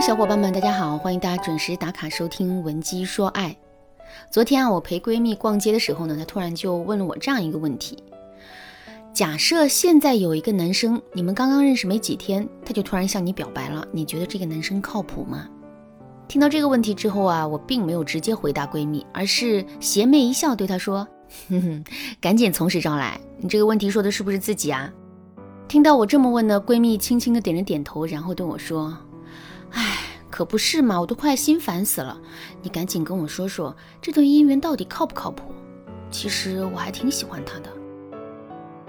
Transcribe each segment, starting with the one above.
小伙伴们，大家好，欢迎大家准时打卡收听《文姬说爱》。昨天啊，我陪闺蜜逛街的时候呢，她突然就问了我这样一个问题：假设现在有一个男生，你们刚刚认识没几天，他就突然向你表白了，你觉得这个男生靠谱吗？听到这个问题之后啊，我并没有直接回答闺蜜，而是邪魅一笑，对她说：“哼哼，赶紧从实招来，你这个问题说的是不是自己啊？”听到我这么问呢，闺蜜轻轻的点了点头，然后对我说。可不是嘛，我都快心烦死了。你赶紧跟我说说，这段姻缘到底靠不靠谱？其实我还挺喜欢他的。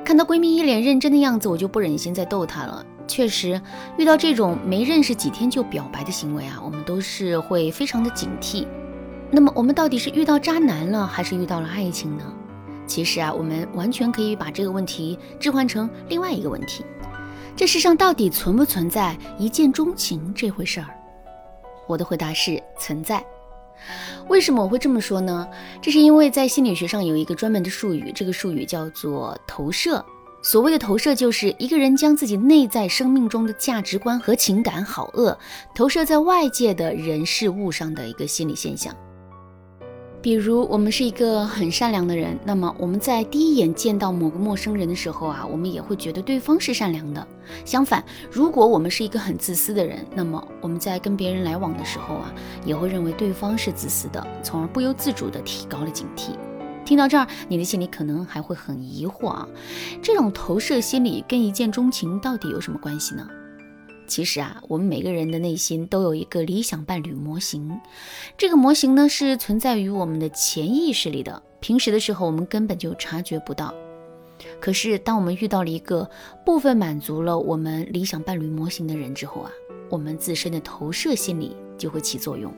看到闺蜜一脸认真的样子，我就不忍心再逗她了。确实，遇到这种没认识几天就表白的行为啊，我们都是会非常的警惕。那么，我们到底是遇到渣男了，还是遇到了爱情呢？其实啊，我们完全可以把这个问题置换成另外一个问题。这世上到底存不存在一见钟情这回事儿？我的回答是存在。为什么我会这么说呢？这是因为在心理学上有一个专门的术语，这个术语叫做投射。所谓的投射，就是一个人将自己内在生命中的价值观和情感好恶投射在外界的人事物上的一个心理现象。比如我们是一个很善良的人，那么我们在第一眼见到某个陌生人的时候啊，我们也会觉得对方是善良的。相反，如果我们是一个很自私的人，那么我们在跟别人来往的时候啊，也会认为对方是自私的，从而不由自主地提高了警惕。听到这儿，你的心里可能还会很疑惑啊，这种投射心理跟一见钟情到底有什么关系呢？其实啊，我们每个人的内心都有一个理想伴侣模型，这个模型呢是存在于我们的潜意识里的，平时的时候我们根本就察觉不到。可是当我们遇到了一个部分满足了我们理想伴侣模型的人之后啊，我们自身的投射心理就会起作用。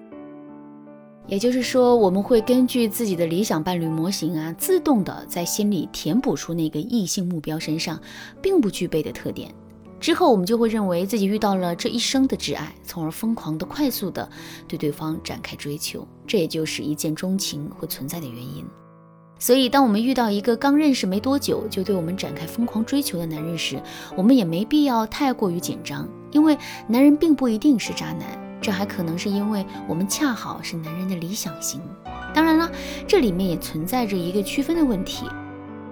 也就是说，我们会根据自己的理想伴侣模型啊，自动的在心里填补出那个异性目标身上并不具备的特点。之后，我们就会认为自己遇到了这一生的挚爱，从而疯狂的、快速的对对方展开追求。这也就是一见钟情会存在的原因。所以，当我们遇到一个刚认识没多久就对我们展开疯狂追求的男人时，我们也没必要太过于紧张，因为男人并不一定是渣男，这还可能是因为我们恰好是男人的理想型。当然了，这里面也存在着一个区分的问题。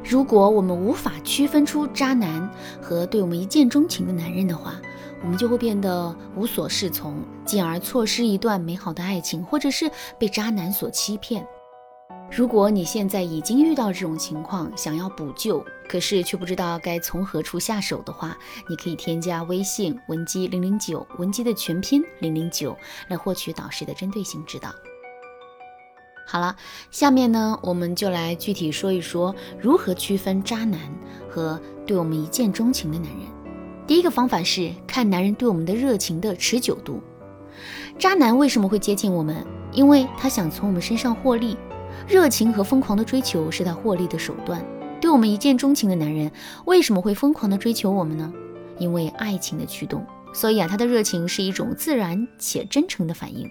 如果我们无法区分出渣男和对我们一见钟情的男人的话，我们就会变得无所适从，进而错失一段美好的爱情，或者是被渣男所欺骗。如果你现在已经遇到这种情况，想要补救，可是却不知道该从何处下手的话，你可以添加微信文姬零零九，文姬的全拼零零九，来获取导师的针对性指导。好了，下面呢，我们就来具体说一说如何区分渣男和对我们一见钟情的男人。第一个方法是看男人对我们的热情的持久度。渣男为什么会接近我们？因为他想从我们身上获利，热情和疯狂的追求是他获利的手段。对我们一见钟情的男人为什么会疯狂的追求我们呢？因为爱情的驱动，所以啊，他的热情是一种自然且真诚的反应。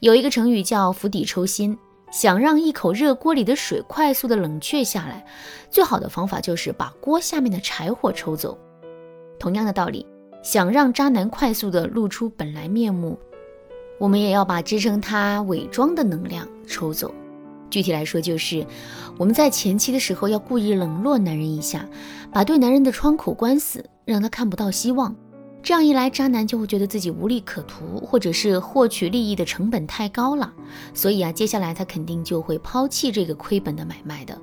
有一个成语叫釜底抽薪。想让一口热锅里的水快速的冷却下来，最好的方法就是把锅下面的柴火抽走。同样的道理，想让渣男快速的露出本来面目，我们也要把支撑他伪装的能量抽走。具体来说，就是我们在前期的时候要故意冷落男人一下，把对男人的窗口关死，让他看不到希望。这样一来，渣男就会觉得自己无利可图，或者是获取利益的成本太高了，所以啊，接下来他肯定就会抛弃这个亏本的买卖的。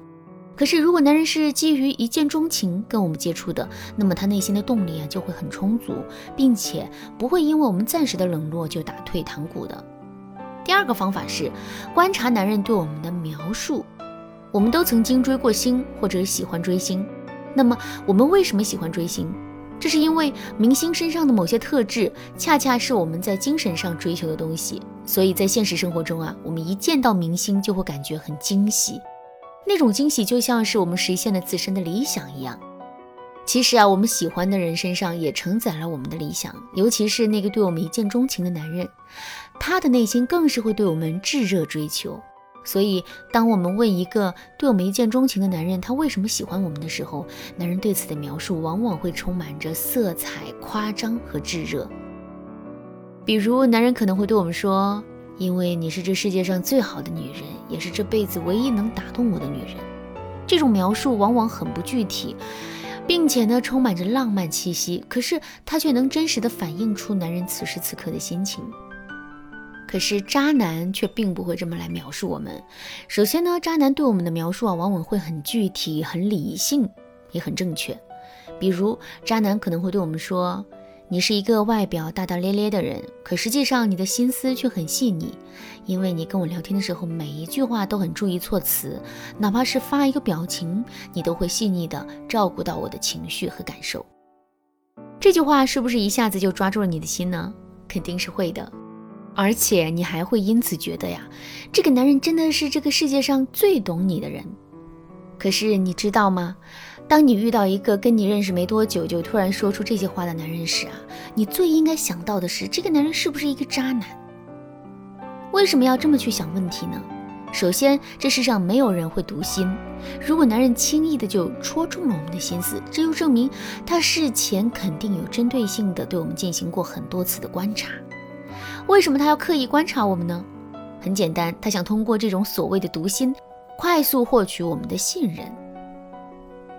可是，如果男人是基于一见钟情跟我们接触的，那么他内心的动力啊就会很充足，并且不会因为我们暂时的冷落就打退堂鼓的。第二个方法是观察男人对我们的描述。我们都曾经追过星，或者喜欢追星，那么我们为什么喜欢追星？这是因为明星身上的某些特质，恰恰是我们在精神上追求的东西。所以在现实生活中啊，我们一见到明星就会感觉很惊喜，那种惊喜就像是我们实现了自身的理想一样。其实啊，我们喜欢的人身上也承载了我们的理想，尤其是那个对我们一见钟情的男人，他的内心更是会对我们炙热追求。所以，当我们问一个对我们一见钟情的男人，他为什么喜欢我们的时候，男人对此的描述往往会充满着色彩、夸张和炙热。比如，男人可能会对我们说：“因为你是这世界上最好的女人，也是这辈子唯一能打动我的女人。”这种描述往往很不具体，并且呢，充满着浪漫气息，可是它却能真实的反映出男人此时此刻的心情。可是渣男却并不会这么来描述我们。首先呢，渣男对我们的描述啊，往往会很具体、很理性，也很正确。比如，渣男可能会对我们说：“你是一个外表大大咧咧的人，可实际上你的心思却很细腻，因为你跟我聊天的时候，每一句话都很注意措辞，哪怕是发一个表情，你都会细腻的照顾到我的情绪和感受。”这句话是不是一下子就抓住了你的心呢？肯定是会的。而且你还会因此觉得呀，这个男人真的是这个世界上最懂你的人。可是你知道吗？当你遇到一个跟你认识没多久就突然说出这些话的男人时啊，你最应该想到的是，这个男人是不是一个渣男？为什么要这么去想问题呢？首先，这世上没有人会读心。如果男人轻易的就戳中了我们的心思，这就证明他事前肯定有针对性的对我们进行过很多次的观察。为什么他要刻意观察我们呢？很简单，他想通过这种所谓的读心，快速获取我们的信任。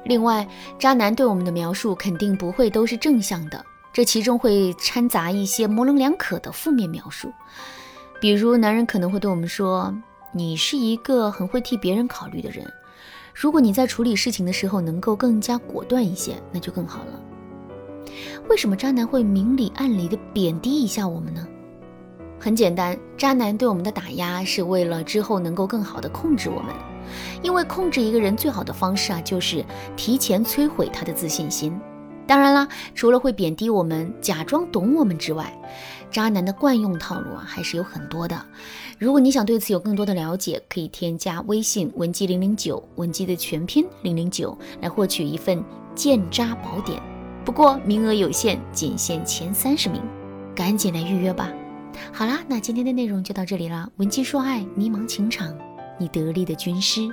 另外，渣男对我们的描述肯定不会都是正向的，这其中会掺杂一些模棱两可的负面描述。比如，男人可能会对我们说：“你是一个很会替别人考虑的人，如果你在处理事情的时候能够更加果断一些，那就更好了。”为什么渣男会明里暗里的贬低一下我们呢？很简单，渣男对我们的打压是为了之后能够更好的控制我们。因为控制一个人最好的方式啊，就是提前摧毁他的自信心。当然啦，除了会贬低我们、假装懂我们之外，渣男的惯用套路啊还是有很多的。如果你想对此有更多的了解，可以添加微信文姬零零九，文姬的全拼零零九，来获取一份鉴渣宝典。不过名额有限，仅限前三十名，赶紧来预约吧。好啦，那今天的内容就到这里了。文姬说爱，迷茫情场，你得力的军师。